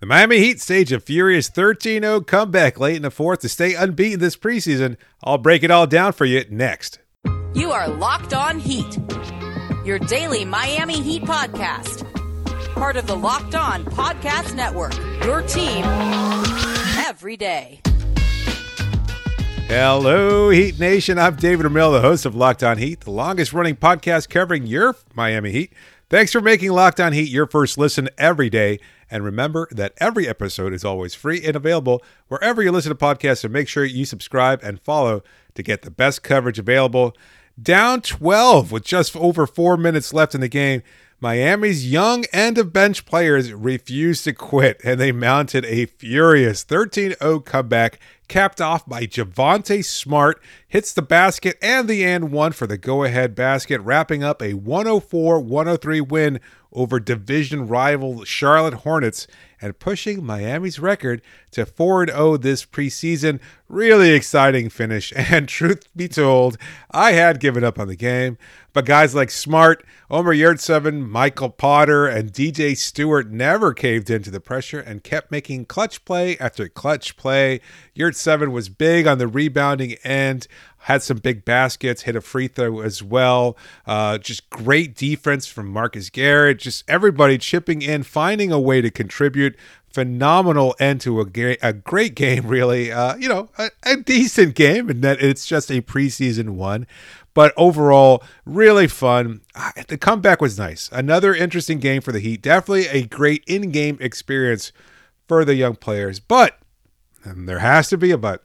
The Miami Heat stage a furious 13 0 comeback late in the fourth to stay unbeaten this preseason. I'll break it all down for you next. You are Locked On Heat, your daily Miami Heat podcast. Part of the Locked On Podcast Network, your team every day. Hello, Heat Nation. I'm David Ramil, the host of Locked On Heat, the longest running podcast covering your Miami Heat. Thanks for making Locked On Heat your first listen every day. And remember that every episode is always free and available wherever you listen to podcasts. And make sure you subscribe and follow to get the best coverage available. Down 12 with just over four minutes left in the game. Miami's young end of bench players refused to quit and they mounted a furious 13 0 comeback, capped off by Javonte Smart, hits the basket and the and one for the go ahead basket, wrapping up a 104 103 win over division rival Charlotte Hornets and pushing Miami's record to 4 0 this preseason. Really exciting finish. And truth be told, I had given up on the game. But guys like Smart, Omer Yurtseven, Micah Potter, and DJ Stewart never caved into the pressure and kept making clutch play after clutch play. Yurtseven was big on the rebounding end had some big baskets, hit a free throw as well. Uh, just great defense from Marcus Garrett. Just everybody chipping in, finding a way to contribute. Phenomenal end to a, ga- a great game, really. Uh, you know, a, a decent game, and that it's just a preseason one. But overall, really fun. The comeback was nice. Another interesting game for the Heat. Definitely a great in game experience for the young players. But, and there has to be a but,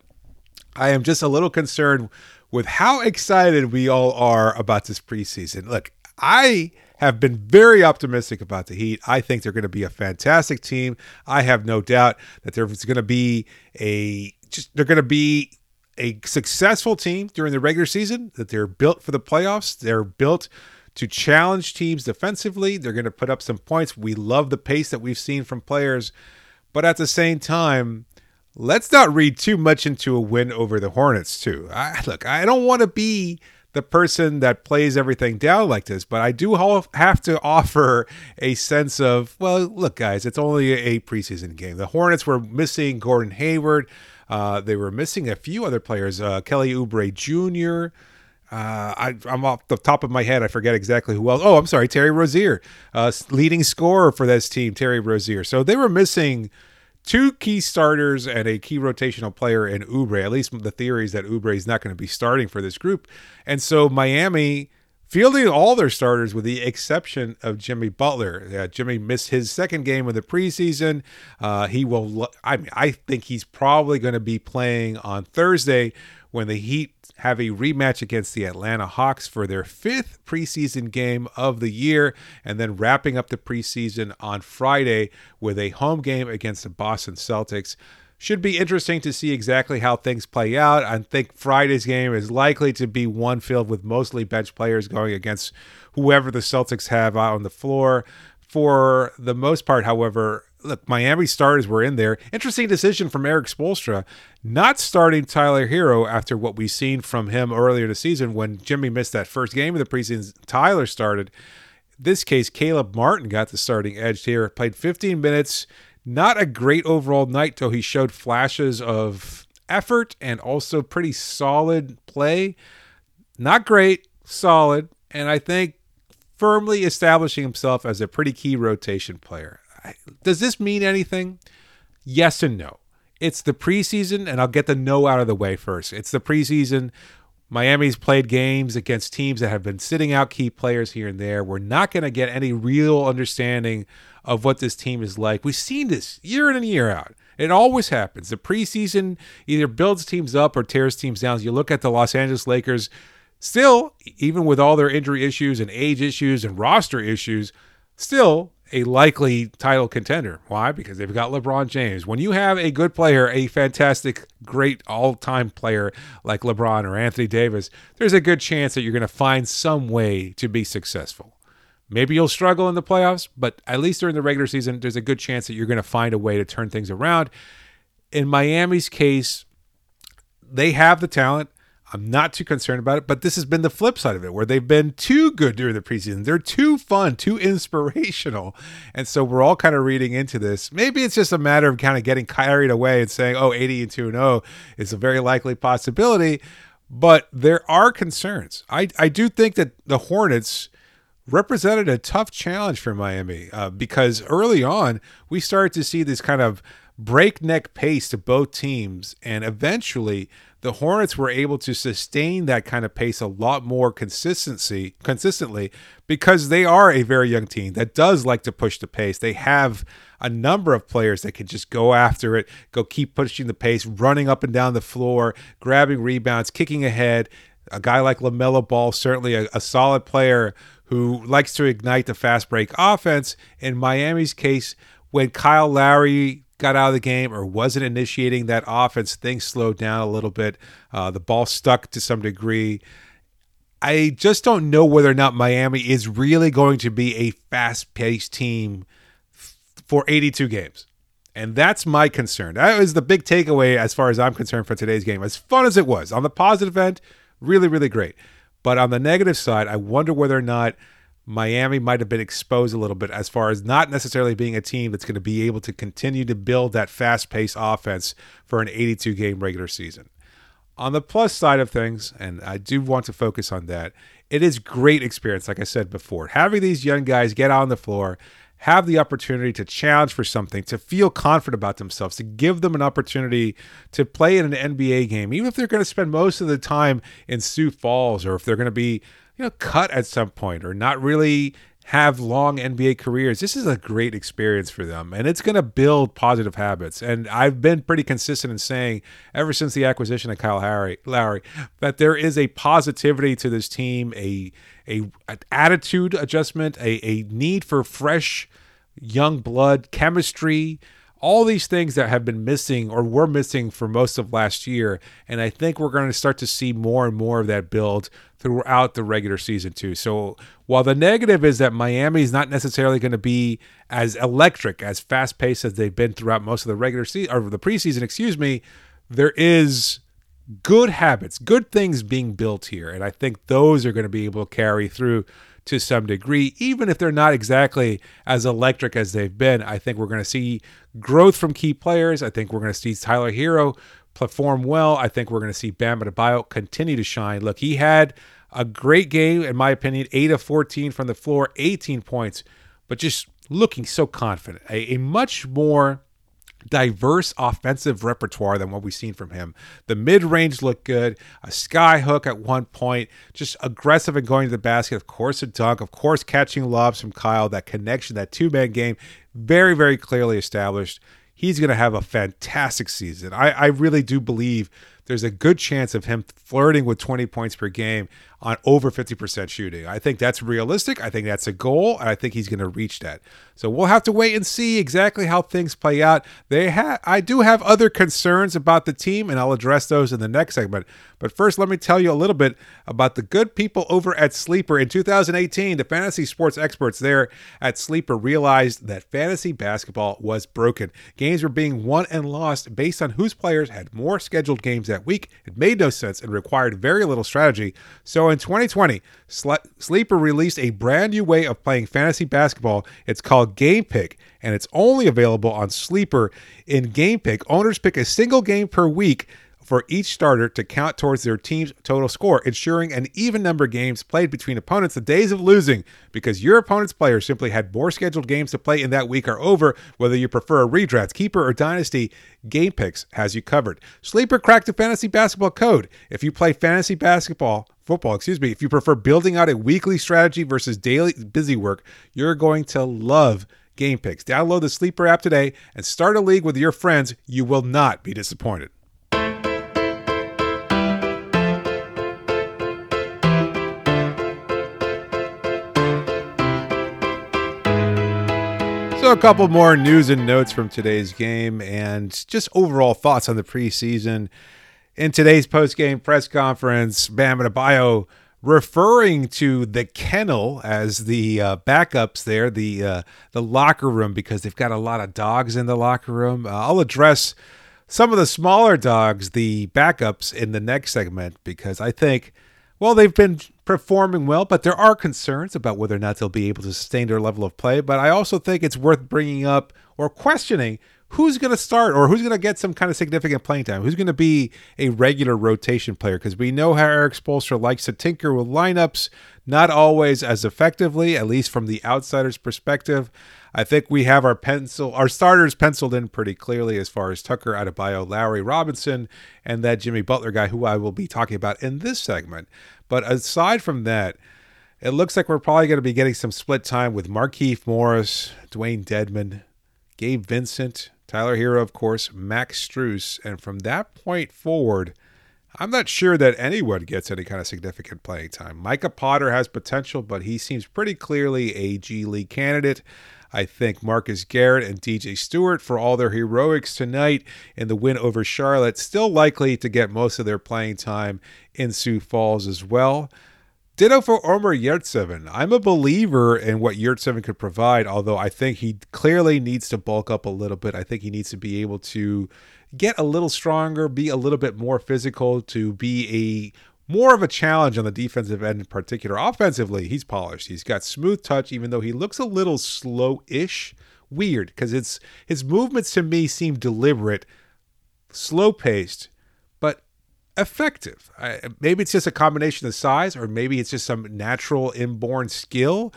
I am just a little concerned with how excited we all are about this preseason. Look, I have been very optimistic about the Heat. I think they're going to be a fantastic team. I have no doubt that there's going to be a just they're going to be a successful team during the regular season, that they're built for the playoffs. They're built to challenge teams defensively. They're going to put up some points. We love the pace that we've seen from players, but at the same time, let's not read too much into a win over the Hornets, too. I, look, I don't want to be the person that plays everything down like this, but I do have to offer a sense of, well, look, guys, it's only a preseason game. The Hornets were missing Gordon Hayward. Uh, they were missing a few other players, uh, Kelly Oubre Jr., uh, I, am off the top of my head. I forget exactly who else. Oh, I'm sorry, Terry Rozier, uh, leading scorer for this team, Terry Rozier. So they were missing two key starters and a key rotational player in Oubre. At least the theory is that Oubre is not going to be starting for this group. And so Miami fielding all their starters with the exception of Jimmy Butler. Jimmy missed his second game of the preseason. Uh, he will. I mean, I think he's probably going to be playing on Thursday when the Heat have a rematch against the Atlanta Hawks for their fifth preseason game of the year, and then wrapping up the preseason on Friday with a home game against the Boston Celtics. Should be interesting to see exactly how things play out. I think Friday's game is likely to be one filled with mostly bench players going against whoever the Celtics have out on the floor. For the most part, however, look, Miami starters were in there. Interesting decision from Erik Spoelstra not starting Tyler Herro after what we've seen from him earlier this season when Jimmy missed that first game of the preseason. Tyler started. This case, Caleb Martin got the starting edge here. Played 15 minutes. Not a great overall night, though he showed flashes of effort and also pretty solid play. Not great, solid, and I think firmly establishing himself as a pretty key rotation player. Does this mean anything? Yes and no. It's the preseason, and I'll get the no out of the way first. It's the preseason. Miami's played games against teams that have been sitting out key players here and there. We're not going to get any real understanding of what this team is like. We've seen this year in and year out. It always happens. The preseason either builds teams up or tears teams down. You look at the Los Angeles Lakers, still, even with all their injury issues and age issues and roster issues, still a likely title contender. Why? Because they've got LeBron James. When you have a good player, a fantastic, great all time player like LeBron or Anthony Davis, there's a good chance that you're going to find some way to be successful. Maybe you'll struggle in the playoffs, but at least during the regular season, there's a good chance that you're going to find a way to turn things around. In Miami's case, they have the talent. I'm not too concerned about it, but this has been the flip side of it, where they've been too good during the preseason. They're too fun, too inspirational. And so we're all kind of reading into this. Maybe it's just a matter of kind of getting carried away and saying, oh, 80 and 2 and 0 is a very likely possibility. But there are concerns. I, I do think that the Hornets represented a tough challenge for Miami uh, because early on, we started to see this kind of breakneck pace to both teams. And eventually, the Hornets were able to sustain that kind of pace a lot more consistency consistently because they are a very young team that does like to push the pace. They have a number of players that can just go after it, go keep pushing the pace, running up and down the floor, grabbing rebounds, kicking ahead. A guy like LaMelo Ball, certainly a, a solid player who likes to ignite the fast break offense. In Miami's case, when Kyle Lowry got out of the game or wasn't initiating that offense, things slowed down a little bit. Uh, the ball stuck to some degree. I just don't know whether or not Miami is really going to be a fast paced team for 82 games. And that's my concern. That was the big takeaway as far as I'm concerned for today's game. As fun as it was, on the positive end, really, really great. But on the negative side, I wonder whether or not Miami might have been exposed a little bit as far as not necessarily being a team that's going to be able to continue to build that fast paced offense for an 82 game regular season. On the plus side of things, and I do want to focus on that, it is great experience, like I said before. Having these young guys get on the floor, have the opportunity to challenge for something, to feel confident about themselves, to give them an opportunity to play in an NBA game, even if they're going to spend most of the time in Sioux Falls or if they're going to be you know, cut at some point or not really have long NBA careers. This is a great experience for them and it's going to build positive habits. And I've been pretty consistent in saying ever since the acquisition of Kyle Harry, Lowry that there is a positivity to this team, a a an attitude adjustment, a, a need for fresh young blood, chemistry, all these things that have been missing or were missing for most of last year. And I think we're going to start to see more and more of that build throughout the regular season, too. So while the negative is that Miami is not necessarily going to be as electric, as fast paced as they've been throughout most of the regular season or the preseason, excuse me, there is good habits, good things being built here. And I think those are going to be able to carry through to some degree, even if they're not exactly as electric as they've been. I think we're going to see growth from key players. I think we're going to see Tyler Herro perform well. I think we're going to see Bam Adebayo continue to shine. Look, he had a great game, in my opinion, 8 of 14 from the floor, 18 points, but just looking so confident. A, a much more diverse offensive repertoire than what we've seen from him. The mid range looked good, a sky hook at one point, just aggressive and going to the basket. Of course, a dunk, of course, catching lobs from Kyle. That connection, that two man game, very, very clearly established. He's going to have a fantastic season. I, I really do believe there's a good chance of him flirting with 20 points per game on over 50% shooting. I think that's realistic. I think that's a goal, and I think he's going to reach that. So we'll have to wait and see exactly how things play out. They have I do have other concerns about the team and I'll address those in the next segment. But first let me tell you a little bit about the good people over at Sleeper. In 2018, the fantasy sports experts there at Sleeper realized that fantasy basketball was broken. Games were being won and lost based on whose players had more scheduled games that week. It made no sense and required very little strategy. So in 2020, Sleeper released a brand new way of playing fantasy basketball. It's called Game Pick, and it's only available on Sleeper. In Game Pick, owners pick a single game per week for each starter to count towards their team's total score, ensuring an even number of games played between opponents. The days of losing because your opponent's players simply had more scheduled games to play in that week are over. Whether you prefer a redraft, keeper, or dynasty, Game Picks has you covered. Sleeper cracked the fantasy basketball code. If you play fantasy basketball, football, excuse me, if you prefer building out a weekly strategy versus daily busy work, you're going to love Game Picks. Download the Sleeper app today and start a league with your friends. You will not be disappointed. A couple more news and notes from today's game and just overall thoughts on the preseason in today's post-game press conference, Bam Adebayo referring to the kennel as the uh, backups there, the uh, the locker room because they've got a lot of dogs in the locker room. Uh, I'll address some of the smaller dogs, the backups in the next segment, because I think, well, they've been performing well, but there are concerns about whether or not they'll be able to sustain their level of play. But I also think it's worth bringing up or questioning who's going to start or who's going to get some kind of significant playing time? Who's going to be a regular rotation player? Because we know how Erik Spoelstra likes to tinker with lineups, not always as effectively, at least from the outsider's perspective. I think we have our pencil, our starters penciled in pretty clearly as far as Tucker, Adebayo, Lowry, Robinson, and that Jimmy Butler guy who I will be talking about in this segment. But aside from that, it looks like we're probably going to be getting some split time with Markieff Morris, Dewayne Dedmon, Gabe Vincent, Tyler Herro, of course, Max Strus. And from that point forward, I'm not sure that anyone gets any kind of significant playing time. Micah Potter has potential, but he seems pretty clearly a G League candidate. I think Marcus Garrett and DJ Stewart, for all their heroics tonight in the win over Charlotte, still likely to get most of their playing time in Sioux Falls as well. Ditto for Omer Yurtseven. I'm a believer in what Yurtseven could provide, although I think he clearly needs to bulk up a little bit. I think he needs to be able to get a little stronger, be a little bit more physical, to be a more of a challenge on the defensive end in particular. Offensively, he's polished. He's got smooth touch, even though he looks a little slow-ish. Weird, because it's his movements to me seem deliberate, slow-paced, but effective. I, maybe it's just a combination of size, or maybe it's just some natural inborn skill.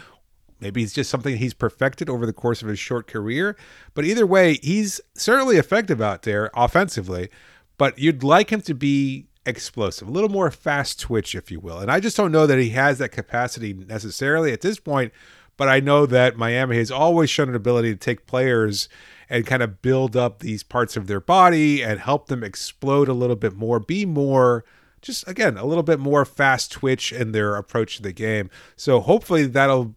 Maybe it's just something he's perfected over the course of his short career. But either way, he's certainly effective out there offensively. But you'd like him to be explosive, a little more fast twitch, if you will. And I just don't know that he has that capacity necessarily at this point. But I know that Miami has always shown an ability to take players and kind of build up these parts of their body and help them explode a little bit more, be more just again a little bit more fast twitch in their approach to the game. So hopefully that'll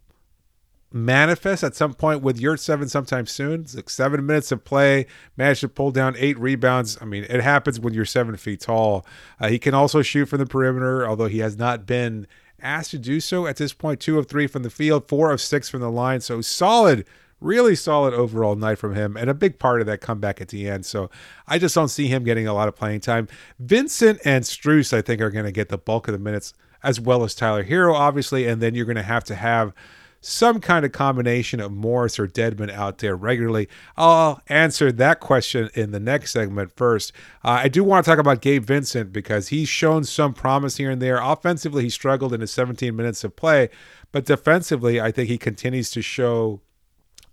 manifest at some point with Yurtseven sometime soon. It's like seven minutes of play, managed to pull down eight rebounds. I mean, it happens when you're seven feet tall. Uh, he can also shoot from the perimeter, although he has not been asked to do so at this point. Two of three from the field, four of six from the line. So solid really solid overall night from him and a big part of that comeback at the end. So I just don't see him getting a lot of playing time. Vincent and Strus, I think, are going to get the bulk of the minutes as well as Tyler Herro, obviously. And then you're going to have to have some kind of combination of Morris or Dedmon out there regularly. I'll answer that question in the next segment first. Uh, I do want to talk about Gabe Vincent because he's shown some promise here and there. Offensively, he struggled in his 17 minutes of play, but defensively, I think he continues to show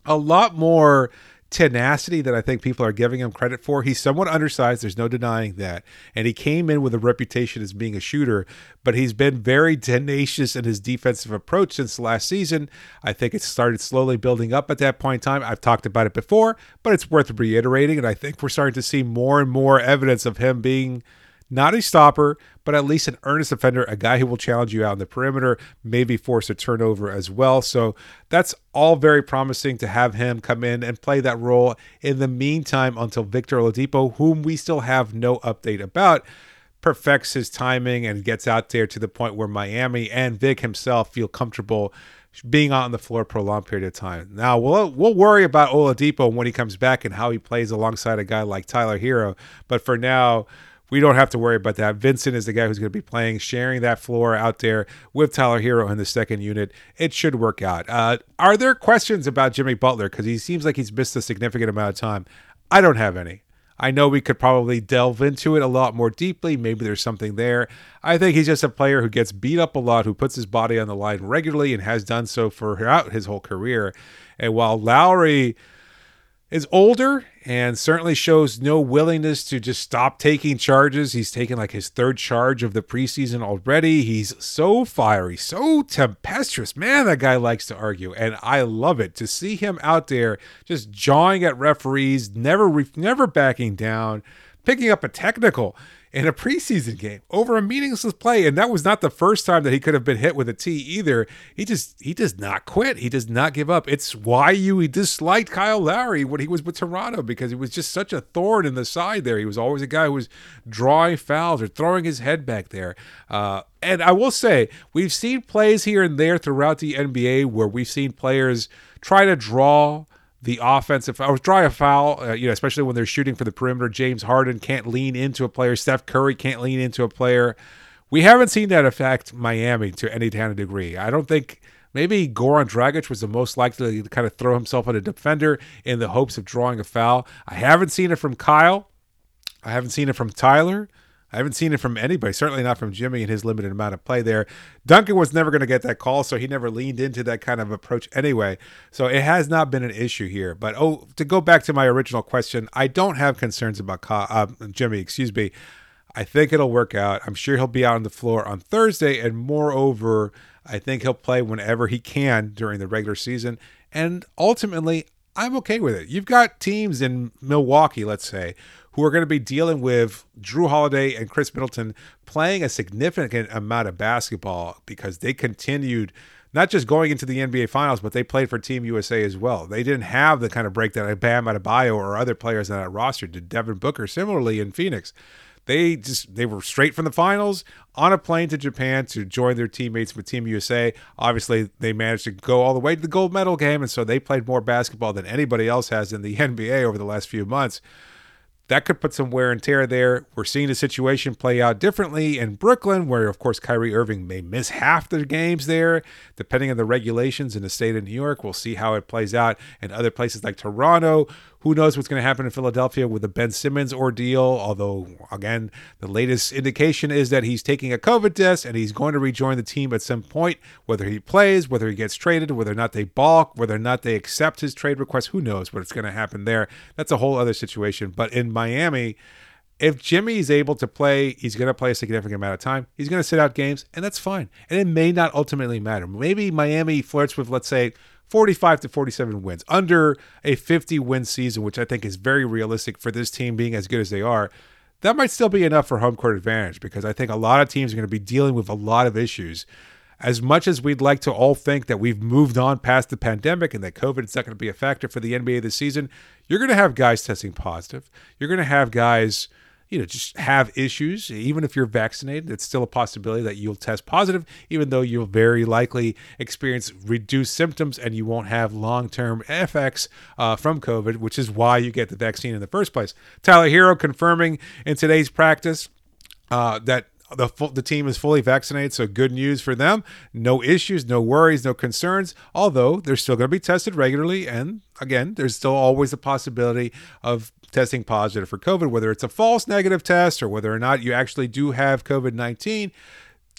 a lot more tenacity that I think people are giving him credit for. He's somewhat undersized, there's no denying that. And he came in with a reputation as being a shooter, but he's been very tenacious in his defensive approach since last season. I think it started slowly building up at that point in time. I've talked about it before, but it's worth reiterating. And I think we're starting to see more and more evidence of him being not a stopper, but at least an earnest defender, a guy who will challenge you out in the perimeter, maybe force a turnover as well. So that's all very promising to have him come in and play that role in the meantime until Victor Oladipo, whom we still have no update about, perfects his timing and gets out there to the point where Miami and Vic himself feel comfortable being out on the floor for a long period of time. Now we'll we'll worry about Oladipo when he comes back and how he plays alongside a guy like Tyler Herro, but for now we don't have to worry about that. Vincent is the guy who's going to be playing, sharing that floor out there with Tyler Herro in the second unit. It should work out. Uh, are there questions about Jimmy Butler? Because he seems like he's missed a significant amount of time. I don't have any. I know we could probably delve into it a lot more deeply. Maybe there's something there. I think he's just a player who gets beat up a lot, who puts his body on the line regularly and has done so throughout his whole career. And while Lowry is older and certainly shows no willingness to just stop taking charges. He's taken like his third charge of the preseason already. He's so fiery, so tempestuous. Man, that guy likes to argue, and I love it to see him out there just jawing at referees, never never backing down, picking up a technical in a preseason game over a meaningless play. And that was not the first time that he could have been hit with a T either. He just he does not quit. He does not give up. It's why you disliked Kyle Lowry when he was with Toronto because he was just such a thorn in the side there. He was always a guy who was drawing fouls or throwing his head back there. Uh, and I will say, we've seen plays here and there throughout the NBA where we've seen players try to draw the offensive or draw a foul, uh, you know, especially when they're shooting for the perimeter. James Harden can't lean into a player. Steph Curry can't lean into a player. We haven't seen that affect Miami to any kind of degree. I don't think maybe Goran Dragic was the most likely to kind of throw himself at a defender in the hopes of drawing a foul. I haven't seen it from Kyle. I haven't seen it from Tyler. I haven't seen it from anybody, certainly not from Jimmy and his limited amount of play there. Duncan was never going to get that call, so he never leaned into that kind of approach anyway. So it has not been an issue here. But oh, to go back to my original question, I don't have concerns about uh, Jimmy, excuse me. I think it'll work out. I'm sure he'll be out on the floor on Thursday, and moreover, I think he'll play whenever he can during the regular season. And ultimately, I'm okay with it. You've got teams in Milwaukee, let's say, who are going to be dealing with Jrue Holiday and Khris Middleton playing a significant amount of basketball because they continued not just going into the NBA Finals, but they played for Team USA as well. They didn't have the kind of break that a Bam Adebayo or other players on that roster did. Devin Booker similarly in Phoenix. They just they were straight from the finals on a plane to Japan to join their teammates with Team USA. Obviously, they managed to go all the way to the gold medal game, and so they played more basketball than anybody else has in the NBA over the last few months that could put some wear and tear there. We're seeing the situation play out differently in Brooklyn, where, of course, Kyrie Irving may miss half the games there, depending on the regulations in the state of New York. We'll see how it plays out in other places like Toronto, who knows what's going to happen in Philadelphia with the Ben Simmons ordeal? Although, again, the latest indication is that he's taking a COVID test and he's going to rejoin the team at some point. Whether he plays, whether he gets traded, whether or not they balk, whether or not they accept his trade request, who knows what's going to happen there? That's a whole other situation. But in Miami, if Jimmy is able to play, he's going to play a significant amount of time. He's going to sit out games, and that's fine. And it may not ultimately matter. Maybe Miami flirts with, let's say, 45 to 47 wins under a 50 win season, which I think is very realistic for this team being as good as they are. That might still be enough for home court advantage because I think a lot of teams are going to be dealing with a lot of issues. As much as we'd like to all think that we've moved on past the pandemic and that COVID is not going to be a factor for the NBA this season, you're going to have guys testing positive. You're going to have guys you know, just have issues. Even if you're vaccinated, it's still a possibility that you'll test positive, even though you'll very likely experience reduced symptoms and you won't have long term effects uh, from COVID, which is why you get the vaccine in the first place. Tyler Herro confirming in today's practice uh, that the the team is fully vaccinated, so good news for them. No issues, no worries, no concerns. Although they're still going to be tested regularly, and again, there's still always the possibility of testing positive for COVID, whether it's a false negative test or whether or not you actually do have COVID nineteen.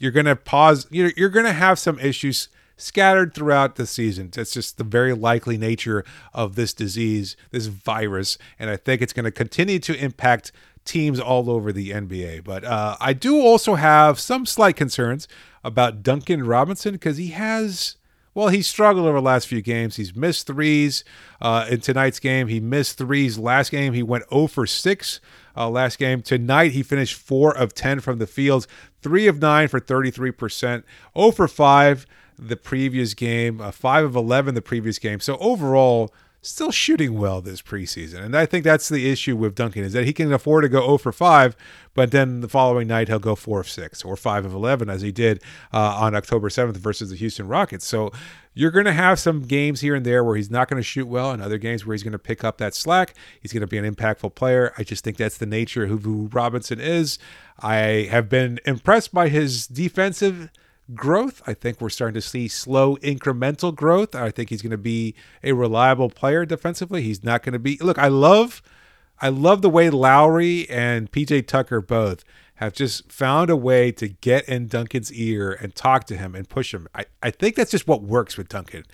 You're going to pause. You're, you're going to have some issues scattered throughout the season. That's just the very likely nature of this disease, this virus, and I think it's going to continue to impact teams all over the NBA. But uh, I do also have some slight concerns about Duncan Robinson because he has. Well, he struggled over the last few games. He's missed threes uh, in tonight's game. He missed threes last game. He went 0 for 6 uh, last game. Tonight, he finished 4 of 10 from the fields, 3 of 9 for 33%, 0 for 5 the previous game, uh, 5 of 11 the previous game. So overall, still shooting well this preseason. And I think that's the issue with Duncan is that he can afford to go 0 for 5, but then the following night he'll go 4 of 6 or 5 of 11 as he did uh, on October 7th versus the Houston Rockets. So you're going to have some games here and there where he's not going to shoot well and other games where he's going to pick up that slack. He's going to be an impactful player. I just think that's the nature of who Robinson is. I have been impressed by his defensive – growth. I think we're starting to see slow incremental growth. I think he's going to be a reliable player defensively. He's not going to be Look, I love I love the way Lowry and PJ Tucker both have just found a way to get in Duncan's ear and talk to him and push him. I, I think that's just what works with Duncan.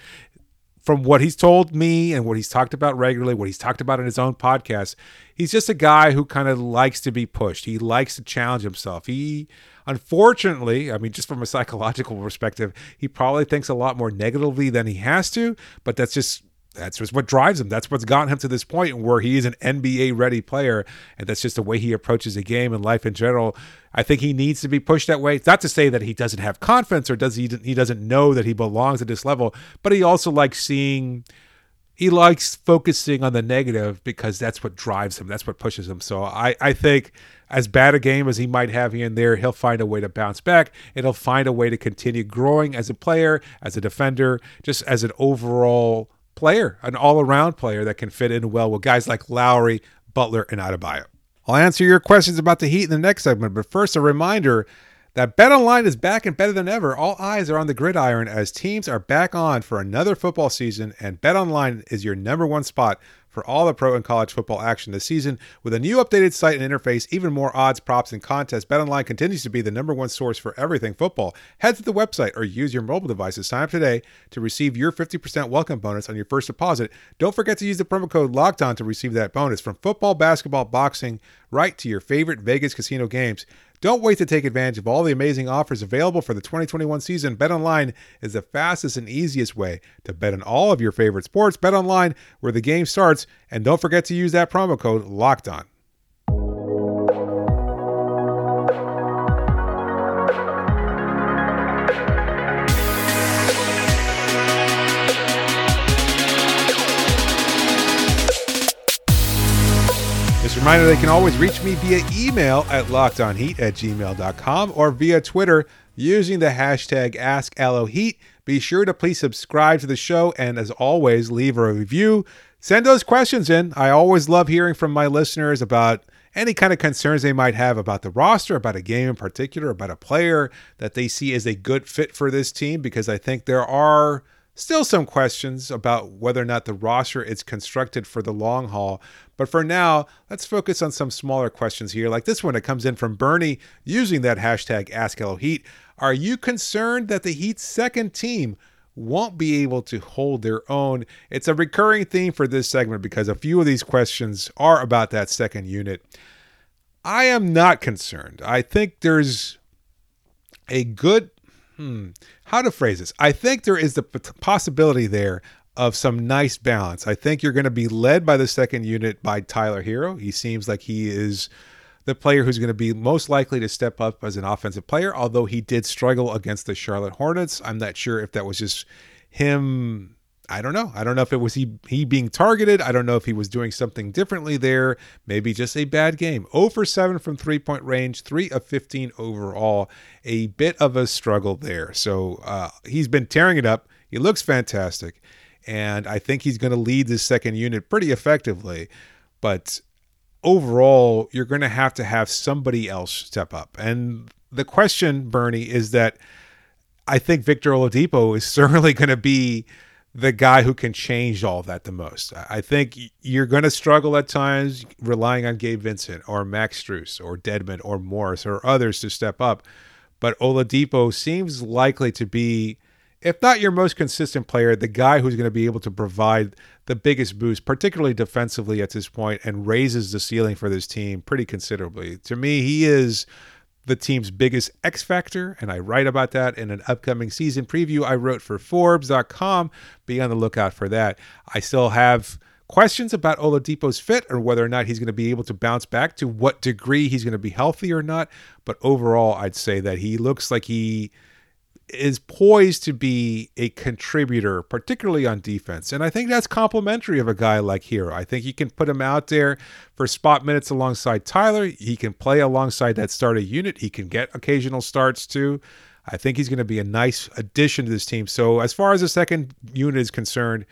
From what he's told me and what he's talked about regularly, what he's talked about in his own podcast, he's just a guy who kind of likes to be pushed. He likes to challenge himself. He Unfortunately, I mean, just from a psychological perspective, he probably thinks a lot more negatively than he has to, but that's just that's just what drives him. That's what's gotten him to this point where he is an NBA ready player. And that's just the way he approaches the game and life in general. I think he needs to be pushed that way. It's not to say that he doesn't have confidence or does he he doesn't know that he belongs at this level, but he also likes seeing he likes focusing on the negative because that's what drives him. That's what pushes him. So I, I think as bad a game as he might have here and there, he'll find a way to bounce back and he'll find a way to continue growing as a player, as a defender, just as an overall player, an all around player that can fit in well with guys like Lowry, Butler, and Adebayo. I'll answer your questions about the Heat in the next segment, but first, a reminder that BetOnline is back and better than ever. All eyes are on the gridiron as teams are back on for another football season, and BetOnline is your number one spot for all the pro and college football action this season. With a new updated site and interface, even more odds, props, and contests, BetOnline continues to be the number one source for everything football. Head to the website or use your mobile device to sign up today to receive your 50% welcome bonus on your first deposit. Don't forget to use the promo code Locked On to receive that bonus from football, basketball, boxing, right to your favorite Vegas casino games. Don't wait to take advantage of all the amazing offers available for the 2021 season. BetOnline is the fastest and easiest way to bet on all of your favorite sports. BetOnline, where the game starts, and don't forget to use that promo code Locked reminder they can always reach me via email at lockedonheat at gmail.com or via Twitter using the hashtag AskLOHeat. Be sure to please subscribe to the show and, as always, leave a review. Send those questions in. I always love hearing from my listeners about any kind of concerns they might have about the roster, about a game in particular, about a player that they see as a good fit for this team, because I think there are Still some questions about whether or not the roster is constructed for the long haul. But for now, let's focus on some smaller questions here, like this one that comes in from Bernie using that hashtag AskLOHeat. Are you concerned that the Heat's second team won't be able to hold their own? It's a recurring theme for this segment because a few of these questions are about that second unit. I am not concerned. I think there's a good hmm, how to phrase this. I think there is the possibility there of some nice balance. I think you're going to be led by the second unit by Tyler Herro. He seems like he is the player who's going to be most likely to step up as an offensive player, although he did struggle against the Charlotte Hornets. I'm not sure if that was just him I don't know. I don't know if it was he he being targeted. I don't know if he was doing something differently there. Maybe just a bad game. 0 for 7 from three point range, 3 of 15 overall. A bit of a struggle there. So uh, he's been tearing it up. He looks fantastic. And I think he's going to lead this second unit pretty effectively. But overall, you're going to have to have somebody else step up. And the question, Bernie, is that I think Victor Oladipo is certainly going to be the guy who can change all that the most. I think you're going to struggle at times relying on Gabe Vincent or Max Strus or Dedmon or Morris or others to step up. But Oladipo seems likely to be, if not your most consistent player, the guy who's going to be able to provide the biggest boost, particularly defensively at this point, and raises the ceiling for this team pretty considerably. To me, he is the team's biggest X factor, and I write about that in an upcoming season preview I wrote for Forbes.com. Be on the lookout for that. I still have questions about Oladipo's fit or whether or not he's going to be able to bounce back, to what degree he's going to be healthy or not. But overall, I'd say that he looks like he is poised to be a contributor, particularly on defense. And I think that's complimentary of a guy like Herro. I think you can put him out there for spot minutes alongside Tyler. He can play alongside that starter unit. He can get occasional starts too. I think he's going to be a nice addition to this team. So as far as the second unit is concerned,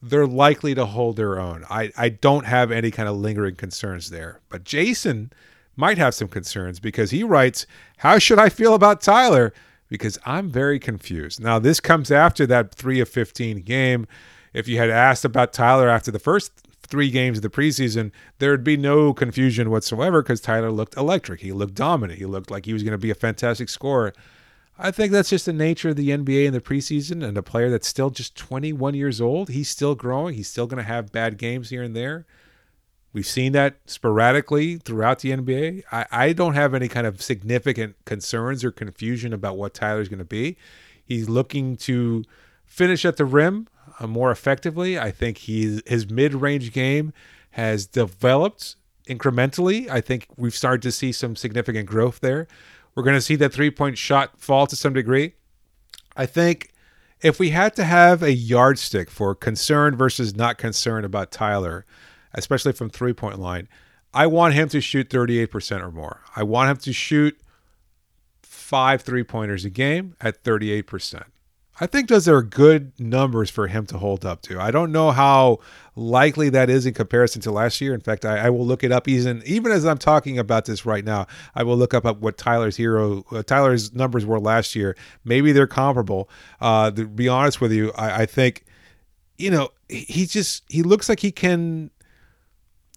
they're likely to hold their own. I, I don't have any kind of lingering concerns there. But Jason might have some concerns because he writes, How should I feel about Tyler? Because I'm very confused. Now, this comes after that 3 of 15 game. If you had asked about Tyler after the first three games of the preseason, there would be no confusion whatsoever because Tyler looked electric. He looked dominant. He looked like he was going to be a fantastic scorer. I think that's just the nature of the NBA in the preseason and a player that's still just 21 years old. He's still growing. He's still going to have bad games here and there. We've seen that sporadically throughout the NBA. I, I don't have any kind of significant concerns or confusion about what Tyler's going to be. He's looking to finish at the rim uh, more effectively. I think he's, his mid range game has developed incrementally. I think we've started to see some significant growth there. We're going to see that three point shot fall to some degree. I think if we had to have a yardstick for concern versus not concern about Tyler, especially from three point line. I want him to shoot 38% or more. I want him to shoot five three pointers a game at 38%. I think those are good numbers for him to hold up to. I don't know how likely that is in comparison to last year. In fact, I, I will look it up even even as I'm talking about this right now. I will look up, up what Tyler's hero uh, Tyler's numbers were last year. Maybe they're comparable. Uh, to be honest with you, I, I think you know he just he looks like he can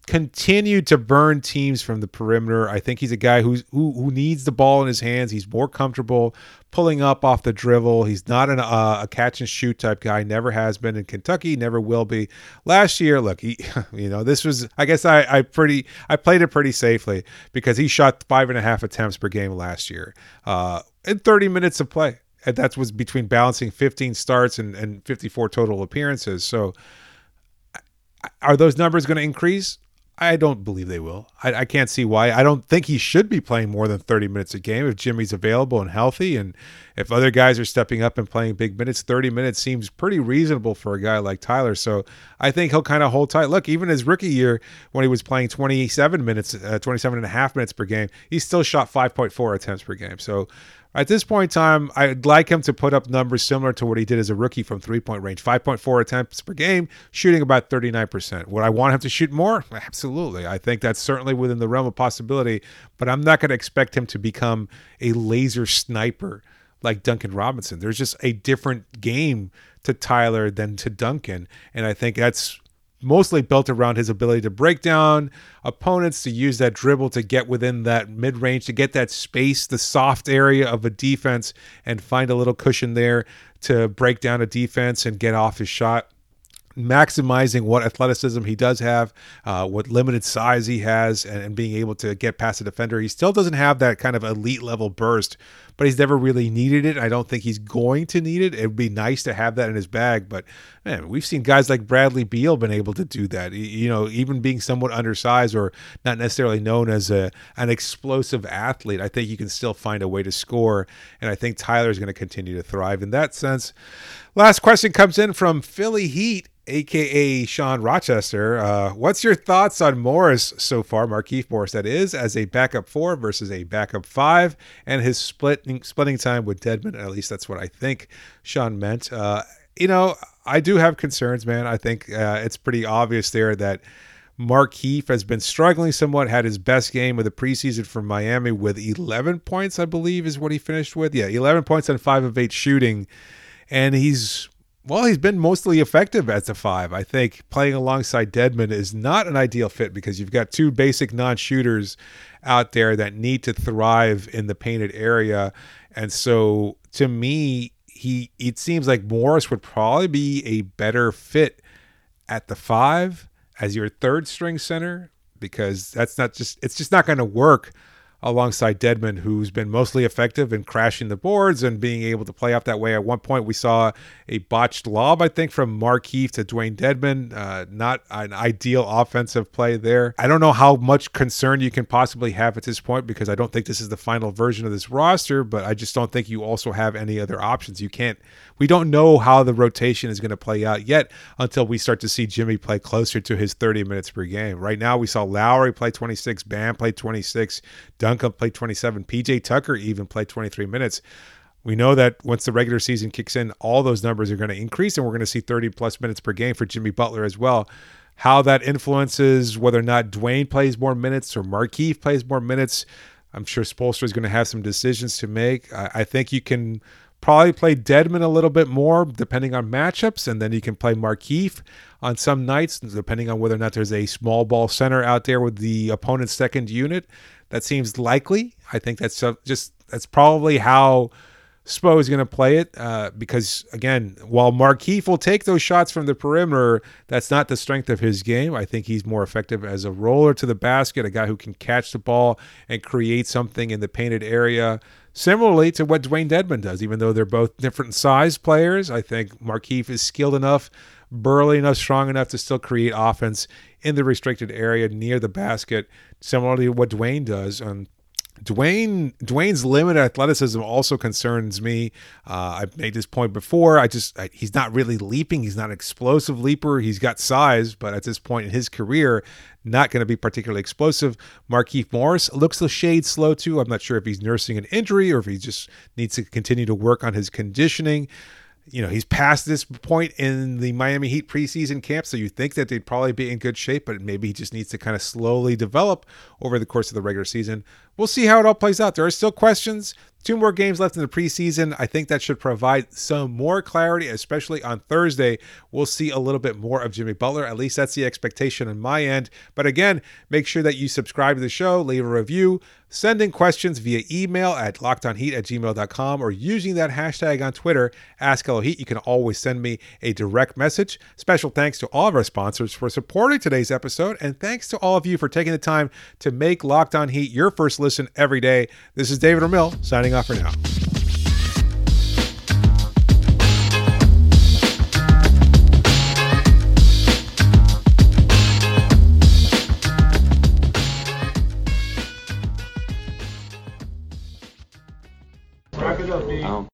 continued to burn teams from the perimeter. I think he's a guy who's who, who needs the ball in his hands. He's more comfortable pulling up off the dribble. He's not an, uh, a catch and shoot type guy. Never has been in Kentucky. Never will be. Last year, look, he, you know, this was. I guess I, I pretty I played it pretty safely because he shot five and a half attempts per game last year uh, in 30 minutes of play. And that was between balancing 15 starts and, and 54 total appearances. So, are those numbers going to increase? I don't believe they will. I, I, can't see why. I don't think he should be playing more than 30 minutes a game if Jimmy's available and healthy. And if other guys are stepping up and playing big minutes, 30 minutes seems pretty reasonable for a guy like Tyler. So I think he'll kind of hold tight. Look, even his rookie year, when he was playing 27 minutes, uh, 27 and a half minutes per game, he still shot 5.4 attempts per game. So at this point in time, I'd like him to put up numbers similar to what he did as a rookie from three point range 5.4 attempts per game, shooting about 39%. Would I want him to shoot more? Absolutely. I think that's certainly within the realm of possibility, but I'm not going to expect him to become a laser sniper like Duncan Robinson. There's just a different game to Tyler than to Duncan. And I think that's mostly built around his ability to break down opponents, to use that dribble to get within that mid range, to get that space, the soft area of a defense, and find a little cushion there to break down a defense and get off his shot maximizing what athleticism he does have, uh, what limited size he has, and, and, being able to get past a defender. He still doesn't have that kind of elite level burst, but he's never really needed it. I don't think he's going to need it. It would be nice to have that in his bag, but man, we've seen guys like Bradley Beal been able to do that. You know, even being somewhat undersized or not necessarily known as a an explosive athlete, I think you can still find a way to score, and I think Tyler is going to continue to thrive in that sense. Last question comes in from Philly Heat aka Sean Rochester. Uh, what's your thoughts on Morris so far, Markieff Morris, that is, as a backup four versus a backup five, and his splitting splitting time with Dedmon? At least that's what I think Sean meant. Uh, you know, I do have concerns, man. I think uh, it's pretty obvious there that. Markieff has been struggling somewhat, had his best game of the preseason for Miami with 11 points, I believe, is what he finished with. Yeah, 11 points on 5 of 8 shooting. And he's well, he's been mostly effective as a five. I think playing alongside Dedmon is not an ideal fit because you've got two basic non shooters out there that need to thrive in the painted area. And so to me, he it seems like Morris would probably be a better fit at the five as your third string center because that's not just it's just not going to work alongside Dedmon, who's been mostly effective in crashing the boards and being able to play off that way. At one point, we saw a botched lob, I think, from Markieff to Dewayne Dedmon. Uh, not an ideal offensive play there. I don't know how much concern you can possibly have at this point because I don't think this is the final version of this roster, but I just don't think you also have any other options. You can't, we don't know how the rotation is going to play out yet until we start to see Jimmy play closer to his 30 minutes per game. Right now, we saw Lowry play 26, Bam play 26, Duncan played 27. PJ Tucker even played 23 minutes. We know that once the regular season kicks in, all those numbers are going to increase, and we're going to see 30 plus minutes per game for Jimmy Butler as well. How that influences whether or not Dewayne plays more minutes or Markieff plays more minutes, I'm sure Spoelstra is going to have some decisions to make. I, I think you can probably play Dedmon a little bit more depending on matchups, and then you can play Markieff on some nights, depending on whether or not there's a small ball center out there with the opponent's second unit. That seems likely. I think that's just that's probably how Spo is going to play it uh, because again, while Markieff will take those shots from the perimeter, that's not the strength of his game. I think he's more effective as a roller to the basket, a guy who can catch the ball and create something in the painted area. Similarly to what Dewayne Dedmon does, even though they're both different size players, I think Markieff is skilled enough, burly enough, strong enough to still create offense in the restricted area near the basket, similarly to what Dewayne does. And Dewayne Dewayne's limited athleticism also concerns me. Uh, I've made this point before. I just I, he's not really leaping. He's not an explosive leaper. He's got size, but at this point in his career, not going to be particularly explosive. Markieff Morris looks a shade slow too. I'm not sure if he's nursing an injury or if he just needs to continue to work on his conditioning you know, he's past this point in the Miami Heat preseason camp, so you think that they'd probably be in good shape, but maybe he just needs to kind of slowly develop over the course of the regular season. We'll see how it all plays out. There are still questions. Two more games left in the preseason. I think that should provide some more clarity, especially on Thursday. We'll see a little bit more of Jimmy Butler. At least that's the expectation on my end. But again, make sure that you subscribe to the show, leave a review, send in questions via email at lockedonheat at gmail.com or using that hashtag on Twitter, AskLHeat. You can always send me a direct message. Special thanks to all of our sponsors for supporting today's episode. And thanks to all of you for taking the time to make Locked On Heat your first Listen every day. This is David Ramil signing off for now.